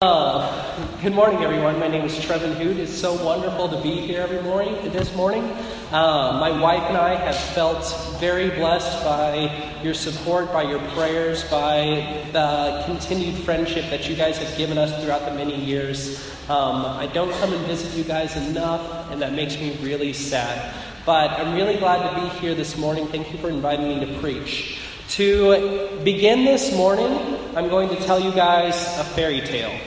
Uh, good morning, everyone. My name is Trevin Hoot. It's so wonderful to be here every morning. This morning, uh, my wife and I have felt very blessed by your support, by your prayers, by the continued friendship that you guys have given us throughout the many years. Um, I don't come and visit you guys enough, and that makes me really sad. But I'm really glad to be here this morning. Thank you for inviting me to preach. To begin this morning, I'm going to tell you guys a fairy tale.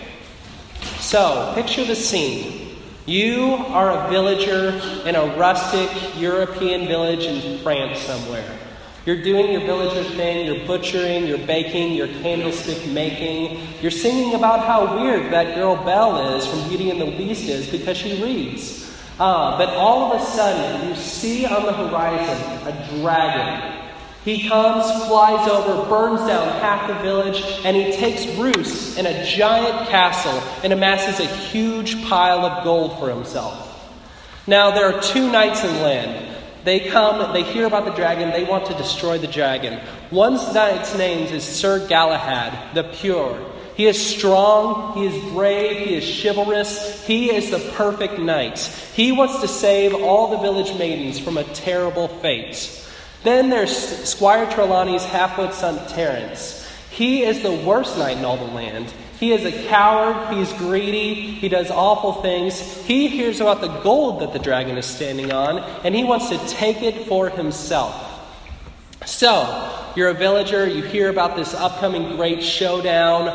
So, picture the scene. You are a villager in a rustic European village in France somewhere. You're doing your villager thing, you're butchering, you're baking, you're candlestick making. You're singing about how weird that girl Belle is from Beauty and the Beast is because she reads. Uh, but all of a sudden, you see on the horizon a dragon he comes, flies over, burns down half the village, and he takes roost in a giant castle and amasses a huge pile of gold for himself. Now, there are two knights in land. They come, they hear about the dragon, they want to destroy the dragon. One knight's name is Sir Galahad, the Pure. He is strong, he is brave, he is chivalrous, he is the perfect knight. He wants to save all the village maidens from a terrible fate. Then there's Squire Trelawney's half-wit son Terence. He is the worst knight in all the land. He is a coward, he's greedy, he does awful things. He hears about the gold that the dragon is standing on, and he wants to take it for himself. So, you're a villager, you hear about this upcoming great showdown.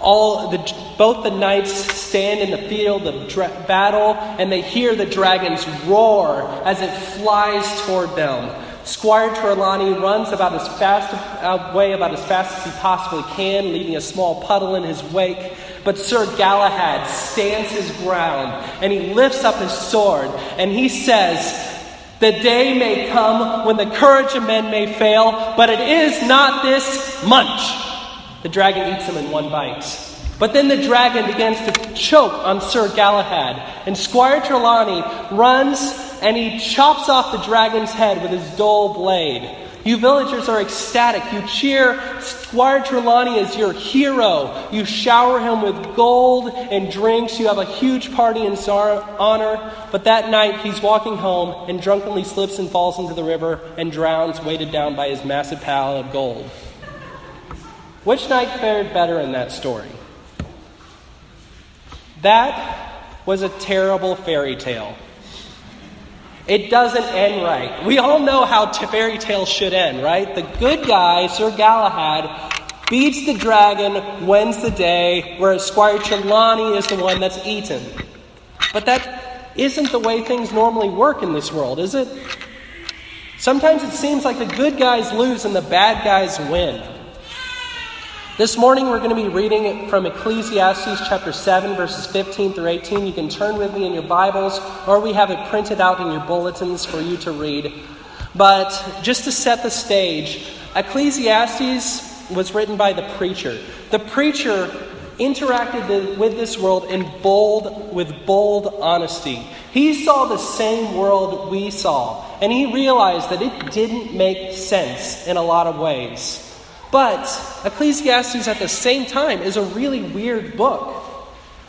All the, both the knights stand in the field of dra- battle, and they hear the dragon's roar as it flies toward them. Squire Trelawney runs about as fast uh, away about as fast as he possibly can, leaving a small puddle in his wake. But Sir Galahad stands his ground and he lifts up his sword and he says, The day may come when the courage of men may fail, but it is not this munch. The dragon eats him in one bite. But then the dragon begins to choke on Sir Galahad, and Squire Trelawney runs and he chops off the dragon's head with his dull blade. You villagers are ecstatic. You cheer Squire Trelawney as your hero. You shower him with gold and drinks. You have a huge party in honor. But that night, he's walking home and drunkenly slips and falls into the river and drowns, weighted down by his massive pile of gold. Which knight fared better in that story? That was a terrible fairy tale. It doesn't end right. We all know how fairy tales should end, right? The good guy, Sir Galahad, beats the dragon, wins the day, whereas Squire Trelawney is the one that's eaten. But that isn't the way things normally work in this world, is it? Sometimes it seems like the good guys lose and the bad guys win. This morning we're going to be reading from Ecclesiastes chapter 7, verses 15 through 18. You can turn with me in your Bibles, or we have it printed out in your bulletins for you to read. But just to set the stage, Ecclesiastes was written by the preacher. The preacher interacted with this world in bold with bold honesty. He saw the same world we saw, and he realized that it didn't make sense in a lot of ways. But Ecclesiastes at the same time is a really weird book.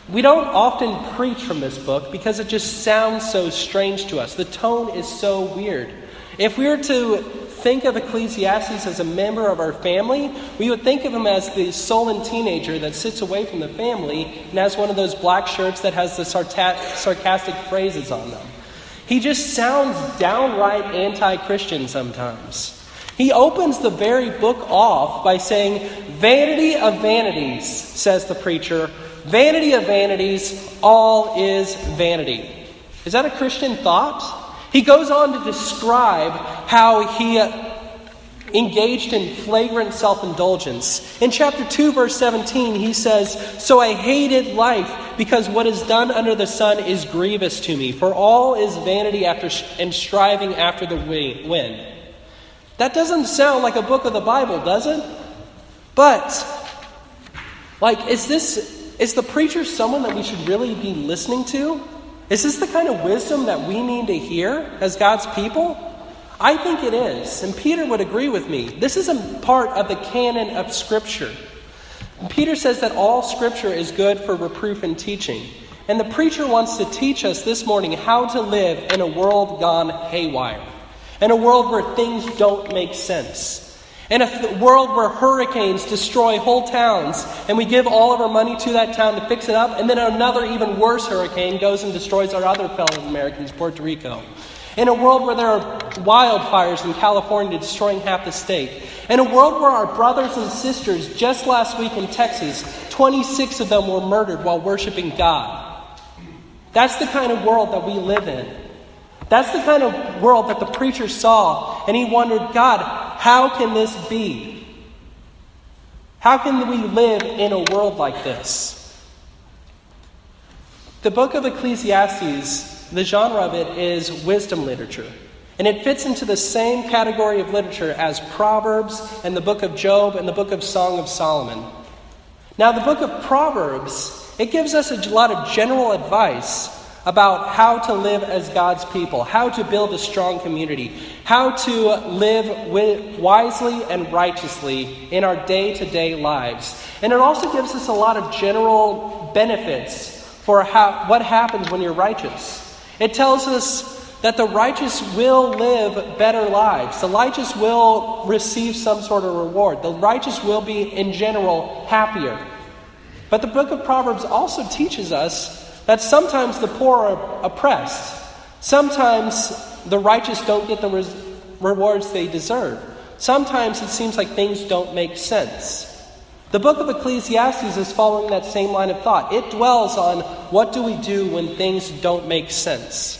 We don't often preach from this book because it just sounds so strange to us. The tone is so weird. If we were to think of Ecclesiastes as a member of our family, we would think of him as the sullen teenager that sits away from the family and has one of those black shirts that has the sarcastic phrases on them. He just sounds downright anti Christian sometimes. He opens the very book off by saying, Vanity of vanities, says the preacher. Vanity of vanities, all is vanity. Is that a Christian thought? He goes on to describe how he uh, engaged in flagrant self indulgence. In chapter 2, verse 17, he says, So I hated life because what is done under the sun is grievous to me, for all is vanity after and striving after the wind. That doesn't sound like a book of the Bible, does it? But, like, is this, is the preacher someone that we should really be listening to? Is this the kind of wisdom that we need to hear as God's people? I think it is, and Peter would agree with me. This is a part of the canon of Scripture. Peter says that all scripture is good for reproof and teaching. And the preacher wants to teach us this morning how to live in a world gone haywire, in a world where things don't make sense. In a world where hurricanes destroy whole towns, and we give all of our money to that town to fix it up, and then another even worse hurricane goes and destroys our other fellow Americans, Puerto Rico. In a world where there are wildfires in California destroying half the state. In a world where our brothers and sisters, just last week in Texas, 26 of them were murdered while worshiping God. That's the kind of world that we live in. That's the kind of world that the preacher saw, and he wondered, God, how can this be? How can we live in a world like this? The book of Ecclesiastes, the genre of it is wisdom literature. And it fits into the same category of literature as Proverbs and the book of Job and the book of Song of Solomon. Now, the book of Proverbs it gives us a lot of general advice about how to live as God's people, how to build a strong community, how to live wisely and righteously in our day to day lives. And it also gives us a lot of general benefits for how, what happens when you're righteous. It tells us that the righteous will live better lives. The righteous will receive some sort of reward. The righteous will be, in general, happier. But the book of Proverbs also teaches us that sometimes the poor are oppressed. Sometimes the righteous don't get the res- rewards they deserve. Sometimes it seems like things don't make sense. The book of Ecclesiastes is following that same line of thought. It dwells on what do we do when things don't make sense.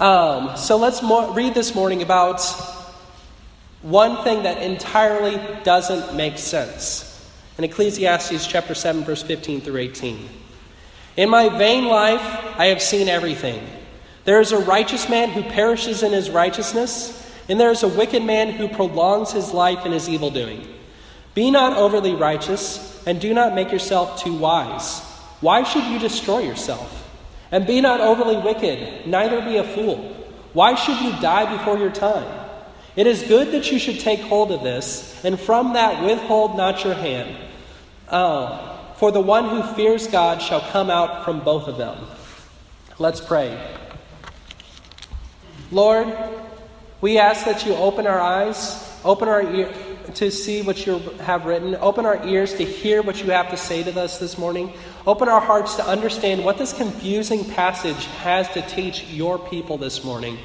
Um, so let's mo- read this morning about one thing that entirely doesn't make sense in Ecclesiastes chapter 7, verse 15 through 18. In my vain life, I have seen everything. There is a righteous man who perishes in his righteousness, and there is a wicked man who prolongs his life in his evil doing. Be not overly righteous, and do not make yourself too wise. Why should you destroy yourself? And be not overly wicked, neither be a fool. Why should you die before your time? It is good that you should take hold of this, and from that withhold not your hand. Uh, for the one who fears God shall come out from both of them. Let's pray. Lord, we ask that you open our eyes, open our ear to see what you have written, open our ears to hear what you have to say to us this morning, open our hearts to understand what this confusing passage has to teach your people this morning.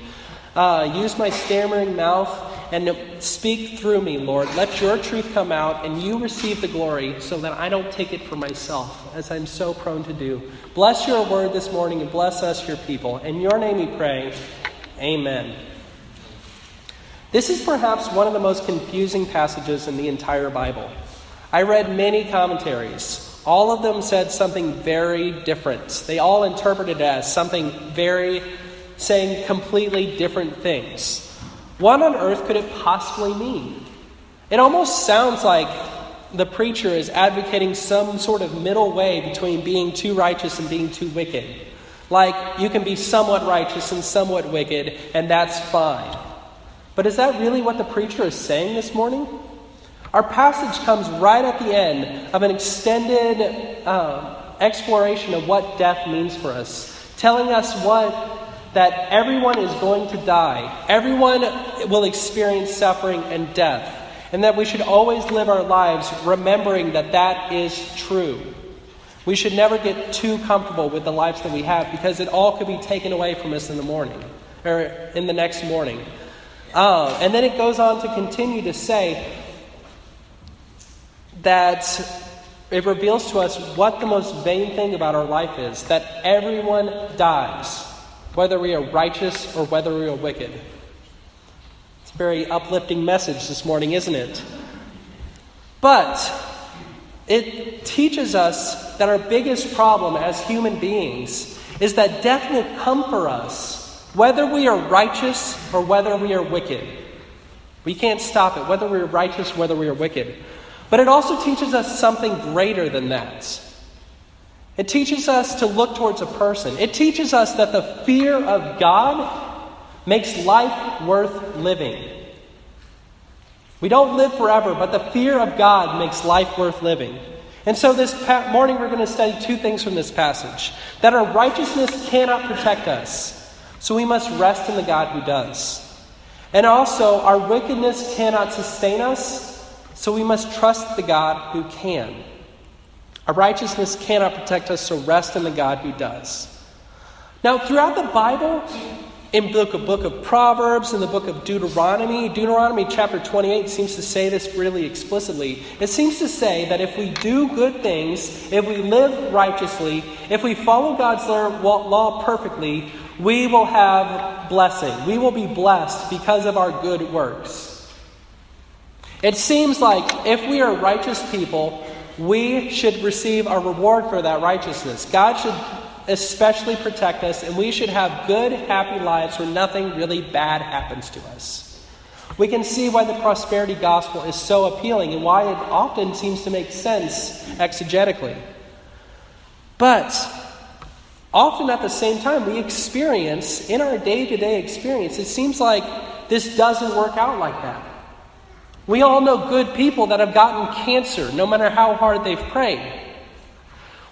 Uh, use my stammering mouth and speak through me, Lord. Let your truth come out and you receive the glory so that I don't take it for myself, as I'm so prone to do. Bless your word this morning and bless us, your people. In your name we pray. Amen. This is perhaps one of the most confusing passages in the entire Bible. I read many commentaries. All of them said something very different. They all interpreted it as something very saying completely different things. What on earth could it possibly mean? It almost sounds like the preacher is advocating some sort of middle way between being too righteous and being too wicked. Like, you can be somewhat righteous and somewhat wicked, and that's fine. But is that really what the preacher is saying this morning? Our passage comes right at the end of an extended uh, exploration of what death means for us, telling us what that everyone is going to die, everyone will experience suffering and death, and that we should always live our lives remembering that that is true. We should never get too comfortable with the lives that we have because it all could be taken away from us in the morning or in the next morning. Uh, and then it goes on to continue to say that it reveals to us what the most vain thing about our life is that everyone dies whether we are righteous or whether we are wicked. It's a very uplifting message this morning, isn't it? But it teaches us that our biggest problem as human beings is that death will come for us whether we are righteous or whether we are wicked. We can't stop it, whether we are righteous, or whether we are wicked. But it also teaches us something greater than that. It teaches us to look towards a person. It teaches us that the fear of God makes life worth living. We don't live forever, but the fear of God makes life worth living. And so this morning we're going to study two things from this passage that our righteousness cannot protect us, so we must rest in the God who does. And also, our wickedness cannot sustain us, so we must trust the God who can. Our righteousness cannot protect us, so rest in the God who does. Now, throughout the Bible, in the book of Proverbs, in the book of Deuteronomy, Deuteronomy chapter 28 seems to say this really explicitly. It seems to say that if we do good things, if we live righteously, if we follow God's law perfectly, we will have blessing. We will be blessed because of our good works. It seems like if we are righteous people, we should receive a reward for that righteousness. God should especially protect us, and we should have good, happy lives where nothing really bad happens to us. We can see why the prosperity gospel is so appealing and why it often seems to make sense exegetically. But often at the same time, we experience, in our day to day experience, it seems like this doesn't work out like that. We all know good people that have gotten cancer, no matter how hard they've prayed.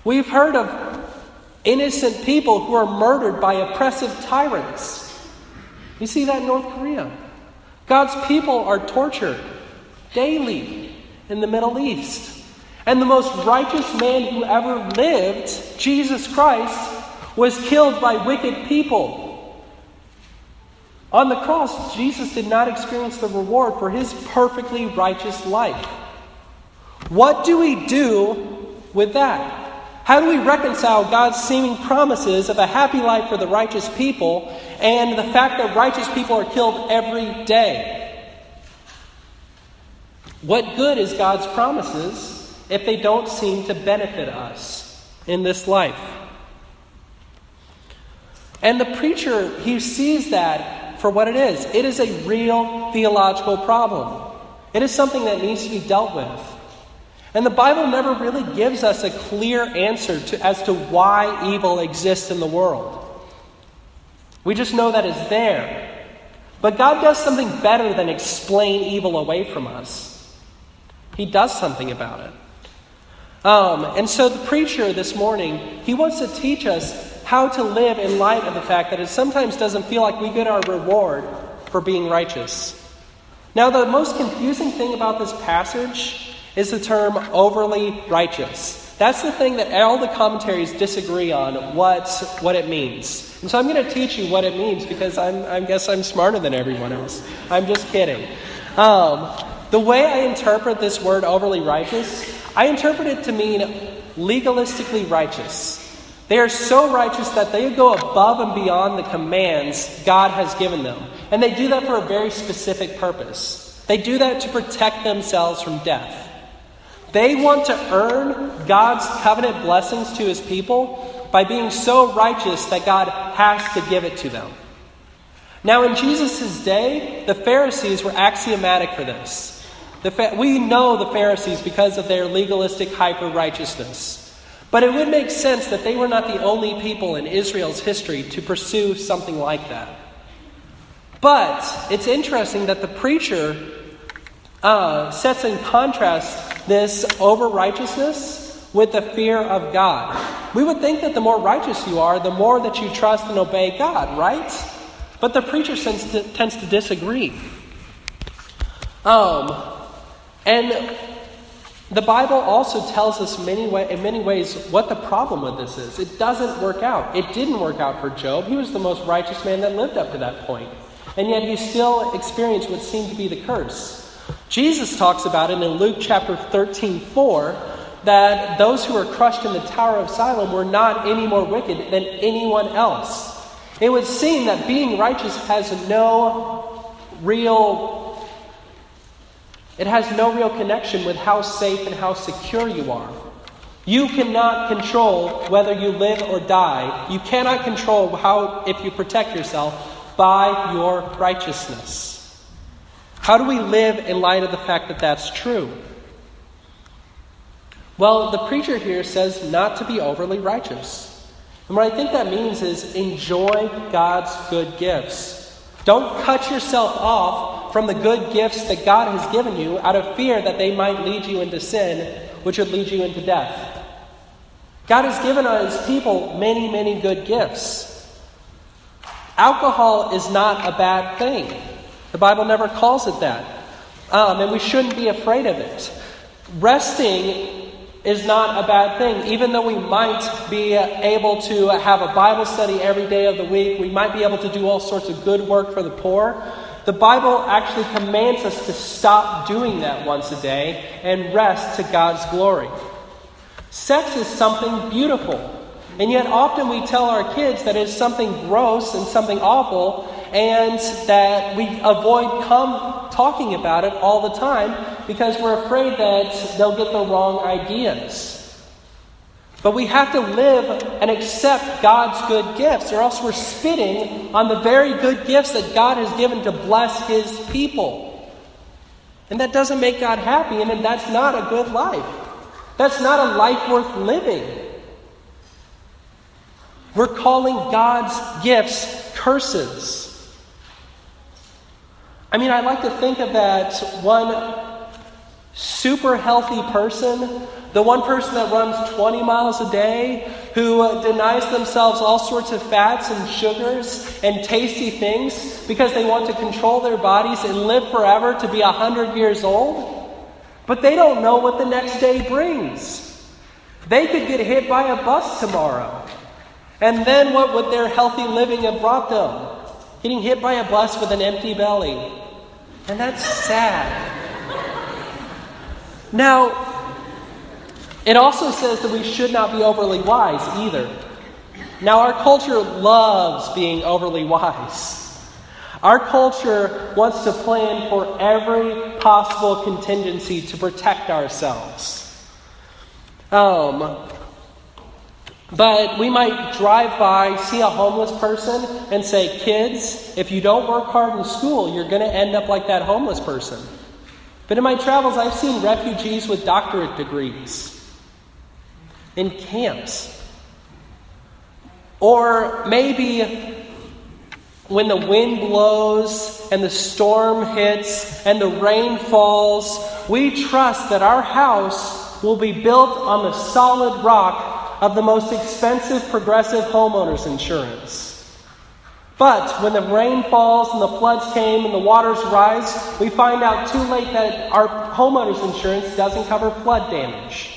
We've heard of innocent people who are murdered by oppressive tyrants. You see that in North Korea. God's people are tortured daily in the Middle East. And the most righteous man who ever lived, Jesus Christ, was killed by wicked people. On the cross, Jesus did not experience the reward for his perfectly righteous life. What do we do with that? How do we reconcile God's seeming promises of a happy life for the righteous people and the fact that righteous people are killed every day? What good is God's promises if they don't seem to benefit us in this life? And the preacher, he sees that for what it is. It is a real theological problem. It is something that needs to be dealt with. And the Bible never really gives us a clear answer to, as to why evil exists in the world. We just know that it's there. But God does something better than explain evil away from us. He does something about it. Um, and so the preacher this morning, he wants to teach us how to live in light of the fact that it sometimes doesn't feel like we get our reward for being righteous. Now, the most confusing thing about this passage is the term overly righteous. That's the thing that all the commentaries disagree on what, what it means. And so I'm going to teach you what it means because I'm, I guess I'm smarter than everyone else. I'm just kidding. Um, the way I interpret this word overly righteous, I interpret it to mean legalistically righteous. They are so righteous that they go above and beyond the commands God has given them. And they do that for a very specific purpose. They do that to protect themselves from death. They want to earn God's covenant blessings to his people by being so righteous that God has to give it to them. Now, in Jesus' day, the Pharisees were axiomatic for this. Fa- we know the Pharisees because of their legalistic hyper righteousness. But it would make sense that they were not the only people in Israel's history to pursue something like that. But it's interesting that the preacher uh, sets in contrast this over righteousness with the fear of God. We would think that the more righteous you are, the more that you trust and obey God, right? But the preacher tends to, tends to disagree. Um, and the Bible also tells us many way, in many ways what the problem with this is. It doesn't work out. It didn't work out for Job. He was the most righteous man that lived up to that point. And yet he still experienced what seemed to be the curse. Jesus talks about it in Luke chapter 13, 4, that those who were crushed in the Tower of Siloam were not any more wicked than anyone else. It would seem that being righteous has no real it has no real connection with how safe and how secure you are. You cannot control whether you live or die. You cannot control how if you protect yourself by your righteousness. How do we live in light of the fact that that's true? Well, the preacher here says not to be overly righteous. And what I think that means is enjoy God's good gifts. Don't cut yourself off from the good gifts that God has given you out of fear that they might lead you into sin, which would lead you into death. God has given us people many, many good gifts. Alcohol is not a bad thing. The Bible never calls it that. Um, and we shouldn't be afraid of it. Resting is not a bad thing. Even though we might be able to have a Bible study every day of the week, we might be able to do all sorts of good work for the poor. The Bible actually commands us to stop doing that once a day and rest to God's glory. Sex is something beautiful. And yet, often we tell our kids that it's something gross and something awful, and that we avoid talking about it all the time because we're afraid that they'll get the wrong ideas. But we have to live and accept God's good gifts, or else we're spitting on the very good gifts that God has given to bless His people. And that doesn't make God happy, and that's not a good life. That's not a life worth living. We're calling God's gifts curses. I mean, I like to think of that one super healthy person, the one person that runs 20 miles a day, who uh, denies themselves all sorts of fats and sugars and tasty things because they want to control their bodies and live forever to be 100 years old. But they don't know what the next day brings. They could get hit by a bus tomorrow. And then what would their healthy living have brought them? Getting hit by a bus with an empty belly. And that's sad. Now, it also says that we should not be overly wise either. Now, our culture loves being overly wise. Our culture wants to plan for every possible contingency to protect ourselves. Um, but we might drive by, see a homeless person, and say, Kids, if you don't work hard in school, you're going to end up like that homeless person. But in my travels, I've seen refugees with doctorate degrees in camps. Or maybe when the wind blows and the storm hits and the rain falls, we trust that our house will be built on the solid rock of the most expensive progressive homeowners insurance. But when the rain falls and the floods came and the waters rise, we find out too late that our homeowners insurance doesn't cover flood damage.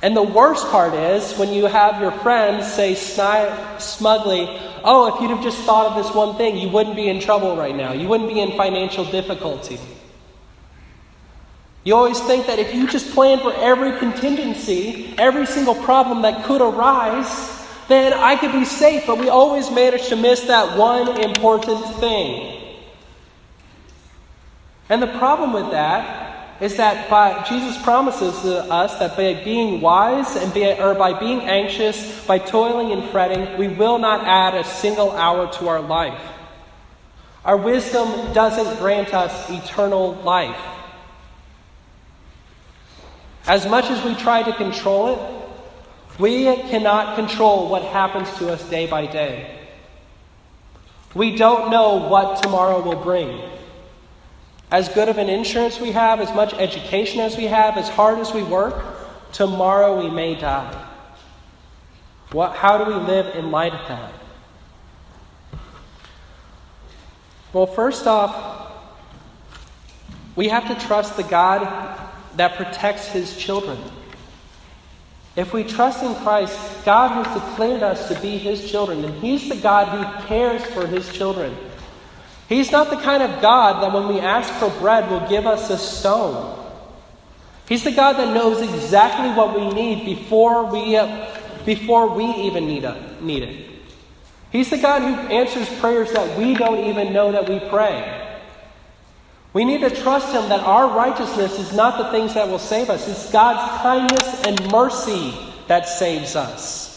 And the worst part is when you have your friends say smugly, Oh, if you'd have just thought of this one thing, you wouldn't be in trouble right now. You wouldn't be in financial difficulty. You always think that if you just plan for every contingency, every single problem that could arise, then I could be safe, but we always manage to miss that one important thing. And the problem with that is that by Jesus promises to us that by being wise and be, or by being anxious, by toiling and fretting, we will not add a single hour to our life. Our wisdom doesn't grant us eternal life. As much as we try to control it, we cannot control what happens to us day by day. We don't know what tomorrow will bring. As good of an insurance we have, as much education as we have, as hard as we work, tomorrow we may die. What, how do we live in light of that? Well, first off, we have to trust the God that protects his children. If we trust in Christ, God has declared us to be his children, and he's the God who cares for his children. He's not the kind of God that when we ask for bread will give us a stone. He's the God that knows exactly what we need before we, uh, before we even need, a, need it. He's the God who answers prayers that we don't even know that we pray. We need to trust Him that our righteousness is not the things that will save us, it's God's kindness and mercy that saves us.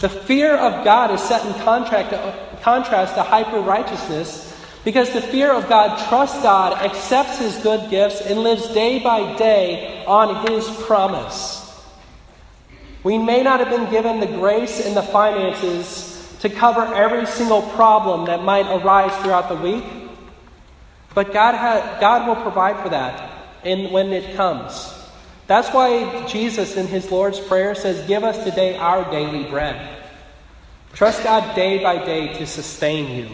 The fear of God is set in contrast to, hyper righteousness because the fear of God trusts God, accepts His good gifts, and lives day by day on His promise. We may not have been given the grace and the finances to cover every single problem that might arise throughout the week. But God, ha- God will provide for that in, when it comes. That's why Jesus in his Lord's Prayer says, Give us today our daily bread. Trust God day by day to sustain you.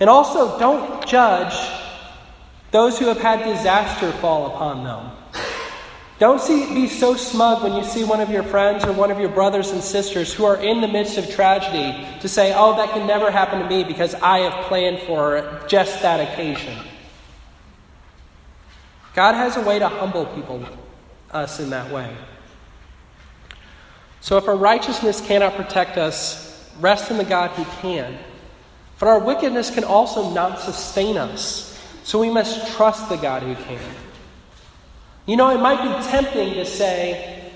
And also, don't judge those who have had disaster fall upon them. Don't see, be so smug when you see one of your friends or one of your brothers and sisters who are in the midst of tragedy to say, oh, that can never happen to me because I have planned for just that occasion. God has a way to humble people, us in that way. So if our righteousness cannot protect us, rest in the God who can. But our wickedness can also not sustain us. So we must trust the God who can. You know, it might be tempting to say,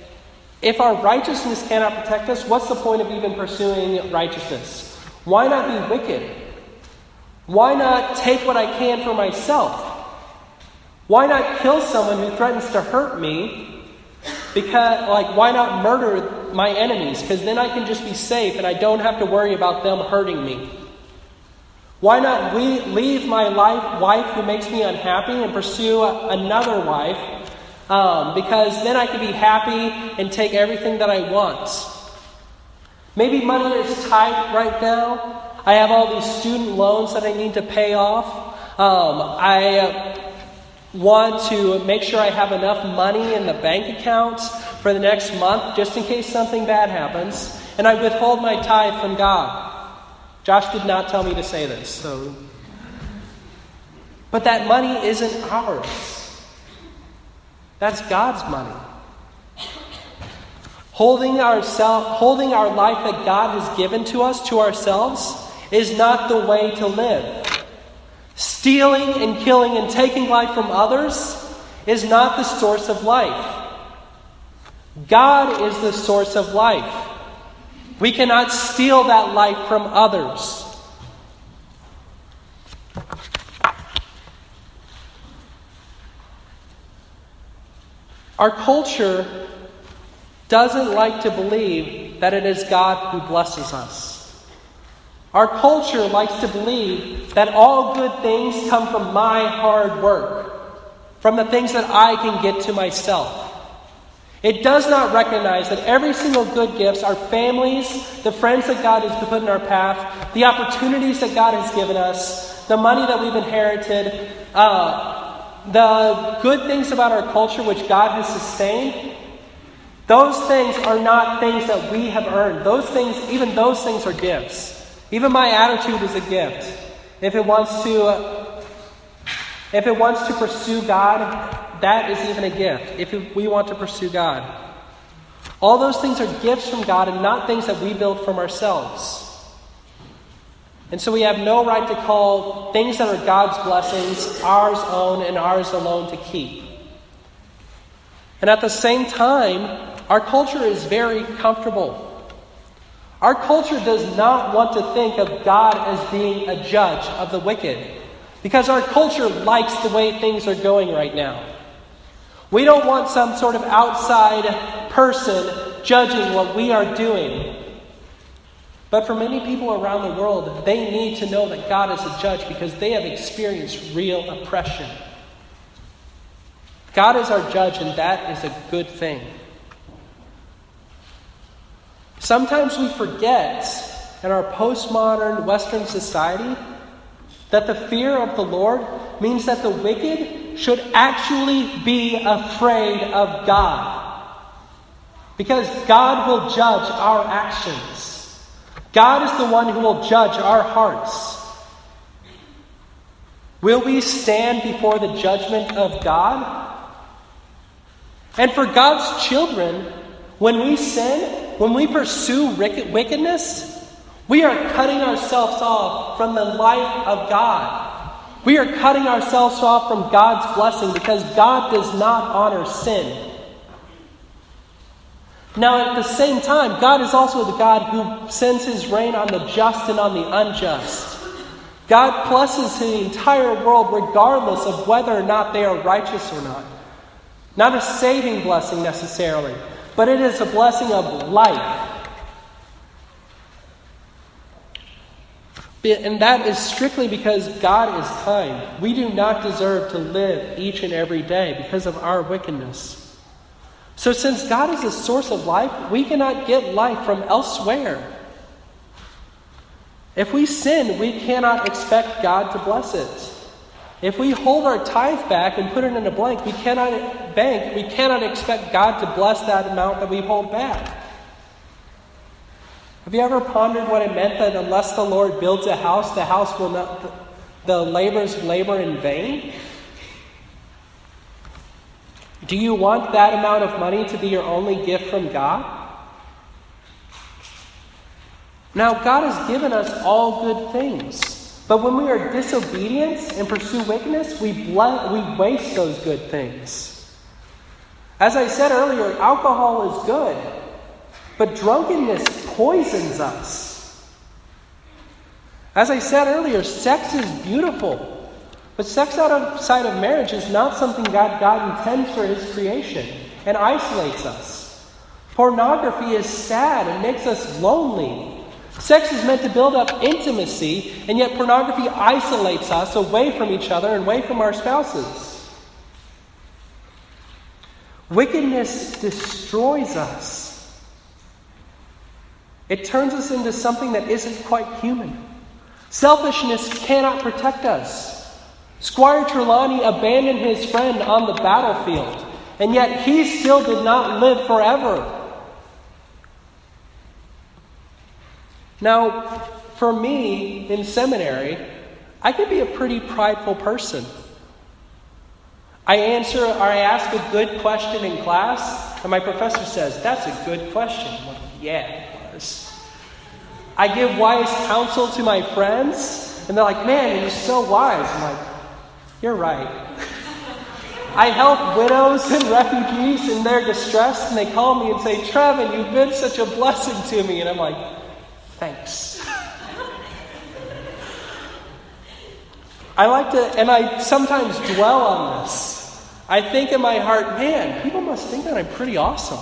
if our righteousness cannot protect us, what's the point of even pursuing righteousness? Why not be wicked? Why not take what I can for myself? Why not kill someone who threatens to hurt me? Because, like, why not murder my enemies? Because then I can just be safe and I don't have to worry about them hurting me. Why not leave my life, wife who makes me unhappy and pursue another wife? Um, because then I can be happy and take everything that I want. Maybe money is tight right now. I have all these student loans that I need to pay off. Um, I want to make sure I have enough money in the bank accounts for the next month just in case something bad happens. And I withhold my tithe from God. Josh did not tell me to say this, so. But that money isn't ours. That's God's money. Holding, ourself, holding our life that God has given to us to ourselves is not the way to live. Stealing and killing and taking life from others is not the source of life. God is the source of life. We cannot steal that life from others. Our culture doesn't like to believe that it is God who blesses us. Our culture likes to believe that all good things come from my hard work, from the things that I can get to myself. It does not recognize that every single good gifts, our families, the friends that God has put in our path, the opportunities that God has given us, the money that we've inherited, uh, the good things about our culture which God has sustained, those things are not things that we have earned. Those things, even those things are gifts. Even my attitude is a gift. If it wants to, if it wants to pursue God, that is even a gift. If we want to pursue God, all those things are gifts from God and not things that we build from ourselves. And so we have no right to call things that are God's blessings ours own and ours alone to keep. And at the same time, our culture is very comfortable our culture does not want to think of God as being a judge of the wicked because our culture likes the way things are going right now. We don't want some sort of outside person judging what we are doing. But for many people around the world, they need to know that God is a judge because they have experienced real oppression. God is our judge, and that is a good thing. Sometimes we forget in our postmodern Western society that the fear of the Lord means that the wicked should actually be afraid of God. Because God will judge our actions. God is the one who will judge our hearts. Will we stand before the judgment of God? And for God's children, when we sin, when we pursue wickedness, we are cutting ourselves off from the life of God. We are cutting ourselves off from God's blessing because God does not honor sin. Now, at the same time, God is also the God who sends his rain on the just and on the unjust. God blesses the entire world regardless of whether or not they are righteous or not. Not a saving blessing necessarily, but it is a blessing of life. And that is strictly because God is kind. We do not deserve to live each and every day because of our wickedness. So, since God is the source of life, we cannot get life from elsewhere. If we sin, we cannot expect God to bless it. If we hold our tithe back and put it in a blank, we cannot bank, we cannot expect God to bless that amount that we hold back. Have you ever pondered what it meant that unless the Lord builds a house, the house will not the laborers labor in vain? Do you want that amount of money to be your only gift from God? Now, God has given us all good things. But when we are disobedient and pursue wickedness, we, ble- we waste those good things. As I said earlier, alcohol is good, but drunkenness poisons us. As I said earlier, sex is beautiful. But sex outside of marriage is not something God, God intends for His creation and isolates us. Pornography is sad and makes us lonely. Sex is meant to build up intimacy, and yet pornography isolates us away from each other and away from our spouses. Wickedness destroys us. It turns us into something that isn't quite human. Selfishness cannot protect us. Squire Trelawney abandoned his friend on the battlefield, and yet he still did not live forever. Now, for me in seminary, I could be a pretty prideful person. I answer or I ask a good question in class, and my professor says, That's a good question. Yeah, it was. I give wise counsel to my friends, and they're like, Man, you're so wise. I'm like, You're right. I help widows and refugees in their distress, and they call me and say, Trevin, you've been such a blessing to me. And I'm like, Thanks. I like to, and I sometimes dwell on this. I think in my heart, man, people must think that I'm pretty awesome.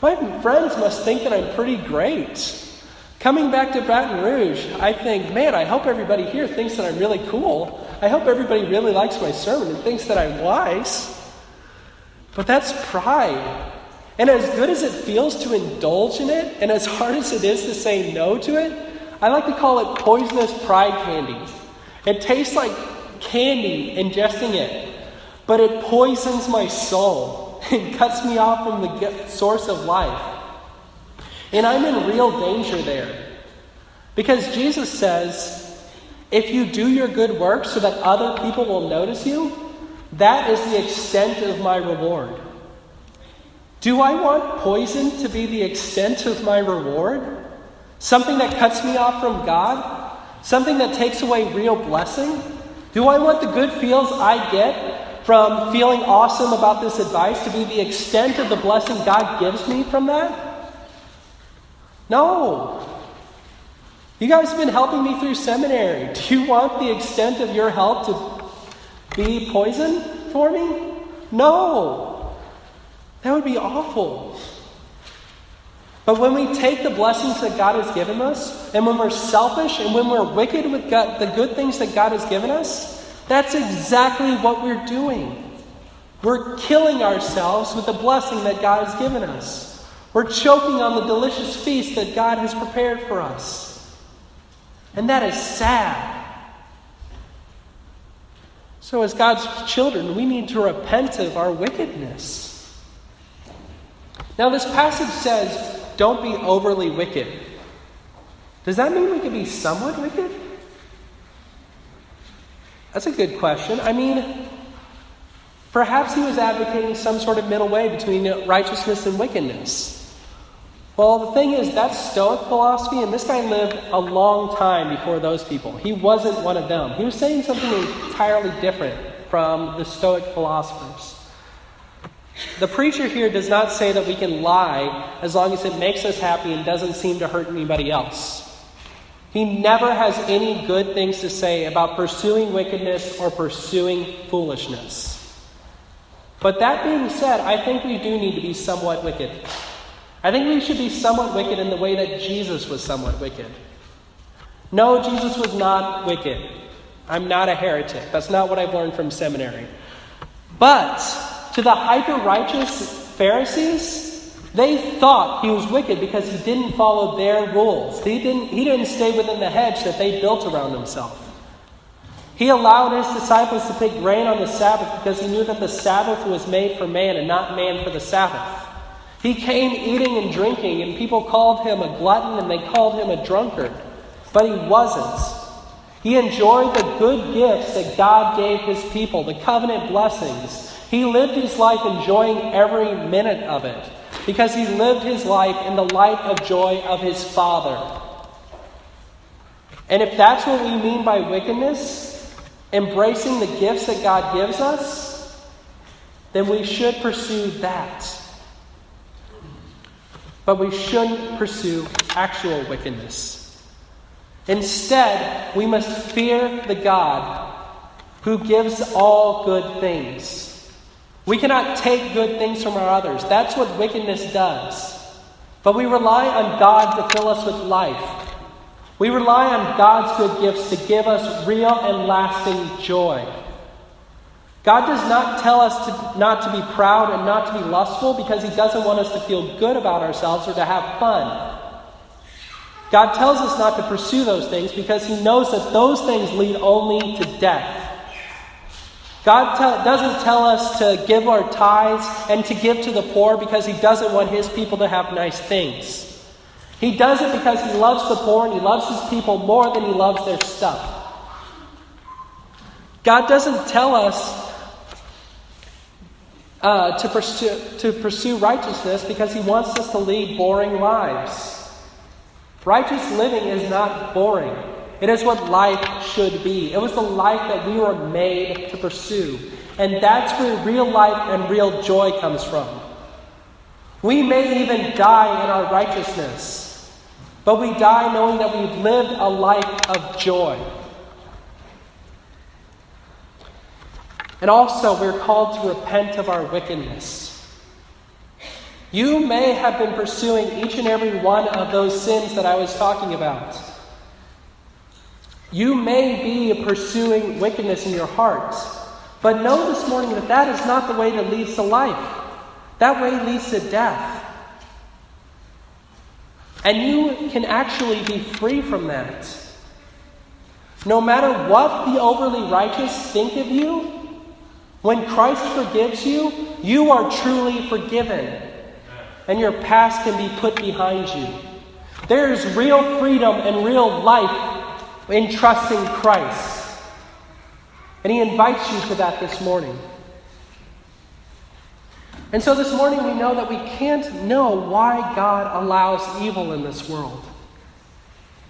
My friends must think that I'm pretty great. Coming back to Baton Rouge, I think, man, I hope everybody here thinks that I'm really cool. I hope everybody really likes my sermon and thinks that I'm wise. But that's pride. And as good as it feels to indulge in it, and as hard as it is to say no to it, I like to call it poisonous pride candy. It tastes like candy ingesting it, but it poisons my soul and cuts me off from the source of life. And I'm in real danger there. Because Jesus says, if you do your good work so that other people will notice you, that is the extent of my reward. Do I want poison to be the extent of my reward? Something that cuts me off from God? Something that takes away real blessing? Do I want the good feels I get from feeling awesome about this advice to be the extent of the blessing God gives me from that? No. You guys have been helping me through seminary. Do you want the extent of your help to be poison for me? No. That would be awful. But when we take the blessings that God has given us, and when we're selfish and when we're wicked with God, the good things that God has given us, that's exactly what we're doing. We're killing ourselves with the blessing that God has given us. We're choking on the delicious feast that God has prepared for us. And that is sad. So, as God's children, we need to repent of our wickedness. Now, this passage says, don't be overly wicked. Does that mean we can be somewhat wicked? That's a good question. I mean, perhaps he was advocating some sort of middle way between righteousness and wickedness. Well, the thing is, that's Stoic philosophy, and this guy lived a long time before those people. He wasn't one of them. He was saying something entirely different from the Stoic philosophers. The preacher here does not say that we can lie as long as it makes us happy and doesn't seem to hurt anybody else. He never has any good things to say about pursuing wickedness or pursuing foolishness. But that being said, I think we do need to be somewhat wicked. I think we should be somewhat wicked in the way that Jesus was somewhat wicked. No, Jesus was not wicked. I'm not a heretic. That's not what I've learned from seminary. But to the hyper righteous Pharisees, they thought he was wicked because he didn't follow their rules. He didn't, he didn't stay within the hedge that they built around himself. He allowed his disciples to pick grain on the Sabbath because he knew that the Sabbath was made for man and not man for the Sabbath. He came eating and drinking, and people called him a glutton and they called him a drunkard. But he wasn't. He enjoyed the good gifts that God gave his people, the covenant blessings. He lived his life enjoying every minute of it because he lived his life in the light of joy of his Father. And if that's what we mean by wickedness, embracing the gifts that God gives us, then we should pursue that. But we shouldn't pursue actual wickedness. Instead, we must fear the God who gives all good things. We cannot take good things from our others. That's what wickedness does. But we rely on God to fill us with life. We rely on God's good gifts to give us real and lasting joy. God does not tell us to, not to be proud and not to be lustful because He doesn't want us to feel good about ourselves or to have fun. God tells us not to pursue those things because He knows that those things lead only to death. God doesn't tell us to give our tithes and to give to the poor because He doesn't want His people to have nice things. He does it because He loves the poor and He loves His people more than He loves their stuff. God doesn't tell us uh, to, pursue, to pursue righteousness because He wants us to lead boring lives. Righteous living is not boring. It is what life should be. It was the life that we were made to pursue. And that's where real life and real joy comes from. We may even die in our righteousness, but we die knowing that we've lived a life of joy. And also, we're called to repent of our wickedness. You may have been pursuing each and every one of those sins that I was talking about. You may be pursuing wickedness in your heart. But know this morning that that is not the way that leads to life. That way leads to death. And you can actually be free from that. No matter what the overly righteous think of you, when Christ forgives you, you are truly forgiven and your past can be put behind you. There is real freedom and real life in trusting Christ. And He invites you to that this morning. And so this morning we know that we can't know why God allows evil in this world.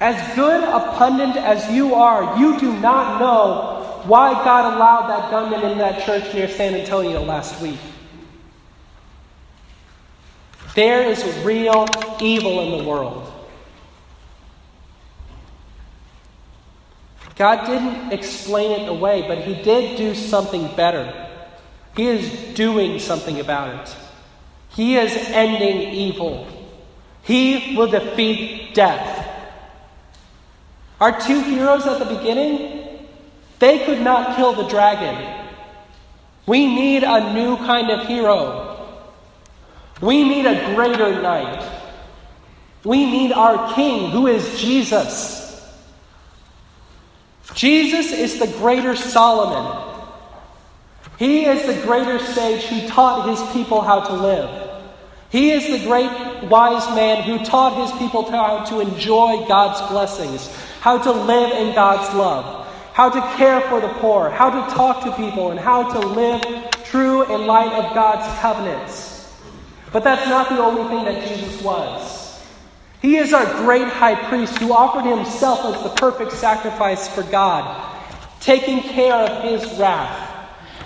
As good a pundit as you are, you do not know why God allowed that gunman in that church near San Antonio last week. There is real evil in the world. God didn't explain it away, but He did do something better. He is doing something about it. He is ending evil. He will defeat death. Our two heroes at the beginning, they could not kill the dragon. We need a new kind of hero. We need a greater knight. We need our King, who is Jesus. Jesus is the greater Solomon. He is the greater sage who taught his people how to live. He is the great wise man who taught his people how to enjoy God's blessings, how to live in God's love, how to care for the poor, how to talk to people, and how to live true in light of God's covenants. But that's not the only thing that Jesus was. He is our great high priest who offered himself as the perfect sacrifice for God, taking care of his wrath.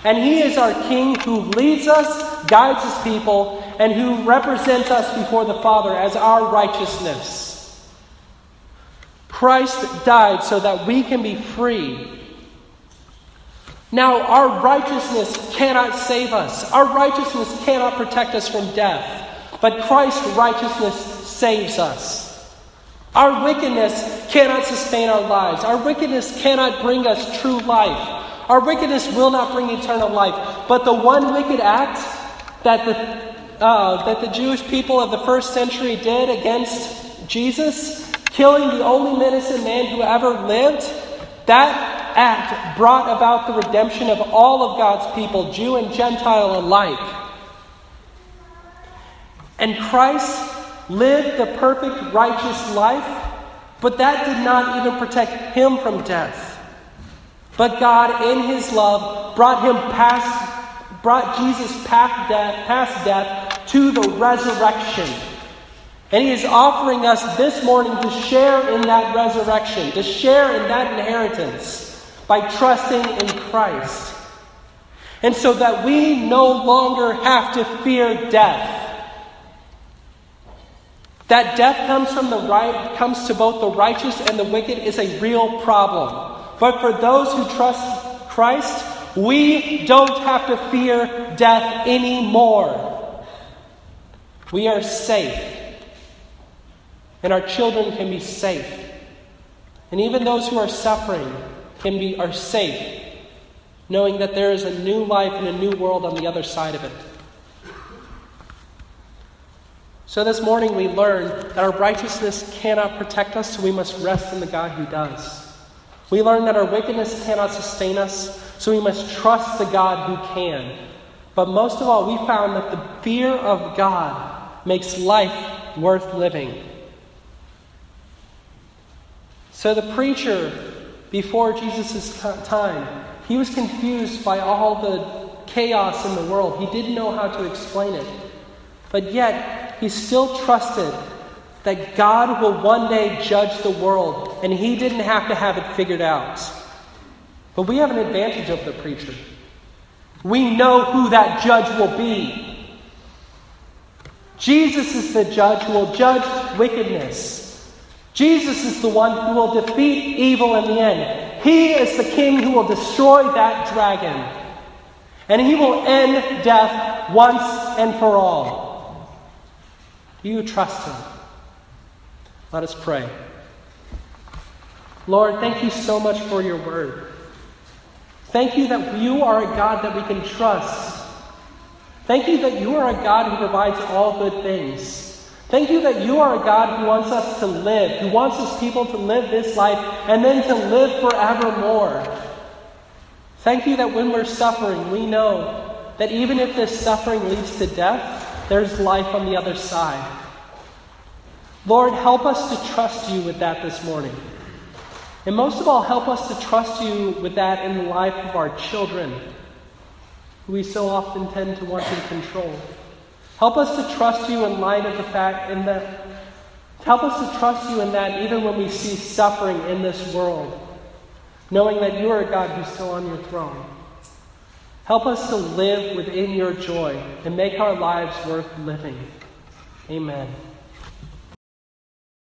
And he is our king who leads us, guides his people, and who represents us before the Father as our righteousness. Christ died so that we can be free now, our righteousness cannot save us. Our righteousness cannot protect us from death. But Christ's righteousness saves us. Our wickedness cannot sustain our lives. Our wickedness cannot bring us true life. Our wickedness will not bring eternal life. But the one wicked act that the, uh, that the Jewish people of the first century did against Jesus, killing the only innocent man who ever lived, that act brought about the redemption of all of God's people, Jew and Gentile alike. And Christ lived the perfect, righteous life, but that did not even protect him from death. But God, in his love, brought him past, brought Jesus past death, past death to the resurrection. And he is offering us this morning to share in that resurrection, to share in that inheritance by trusting in Christ. And so that we no longer have to fear death. That death comes from the right comes to both the righteous and the wicked is a real problem. But for those who trust Christ, we don't have to fear death anymore. We are safe. And our children can be safe. And even those who are suffering can be are safe, knowing that there is a new life and a new world on the other side of it. So this morning we learn that our righteousness cannot protect us, so we must rest in the God who does. We learn that our wickedness cannot sustain us, so we must trust the God who can. But most of all, we found that the fear of God makes life worth living. So the preacher, before Jesus' time, he was confused by all the chaos in the world. He didn't know how to explain it. But yet, he still trusted that God will one day judge the world, and he didn't have to have it figured out. But we have an advantage over the preacher. We know who that judge will be. Jesus is the judge who will judge wickedness. Jesus is the one who will defeat evil in the end. He is the king who will destroy that dragon. And he will end death once and for all. Do you trust him? Let us pray. Lord, thank you so much for your word. Thank you that you are a God that we can trust. Thank you that you are a God who provides all good things. Thank you that you are a God who wants us to live, who wants us people to live this life and then to live forevermore. Thank you that when we're suffering, we know that even if this suffering leads to death, there's life on the other side. Lord, help us to trust you with that this morning. And most of all, help us to trust you with that in the life of our children, who we so often tend to want to control. Help us to trust you in light of the fact in that help us to trust you in that even when we see suffering in this world, knowing that you are a God who's still on your throne. Help us to live within your joy and make our lives worth living. Amen.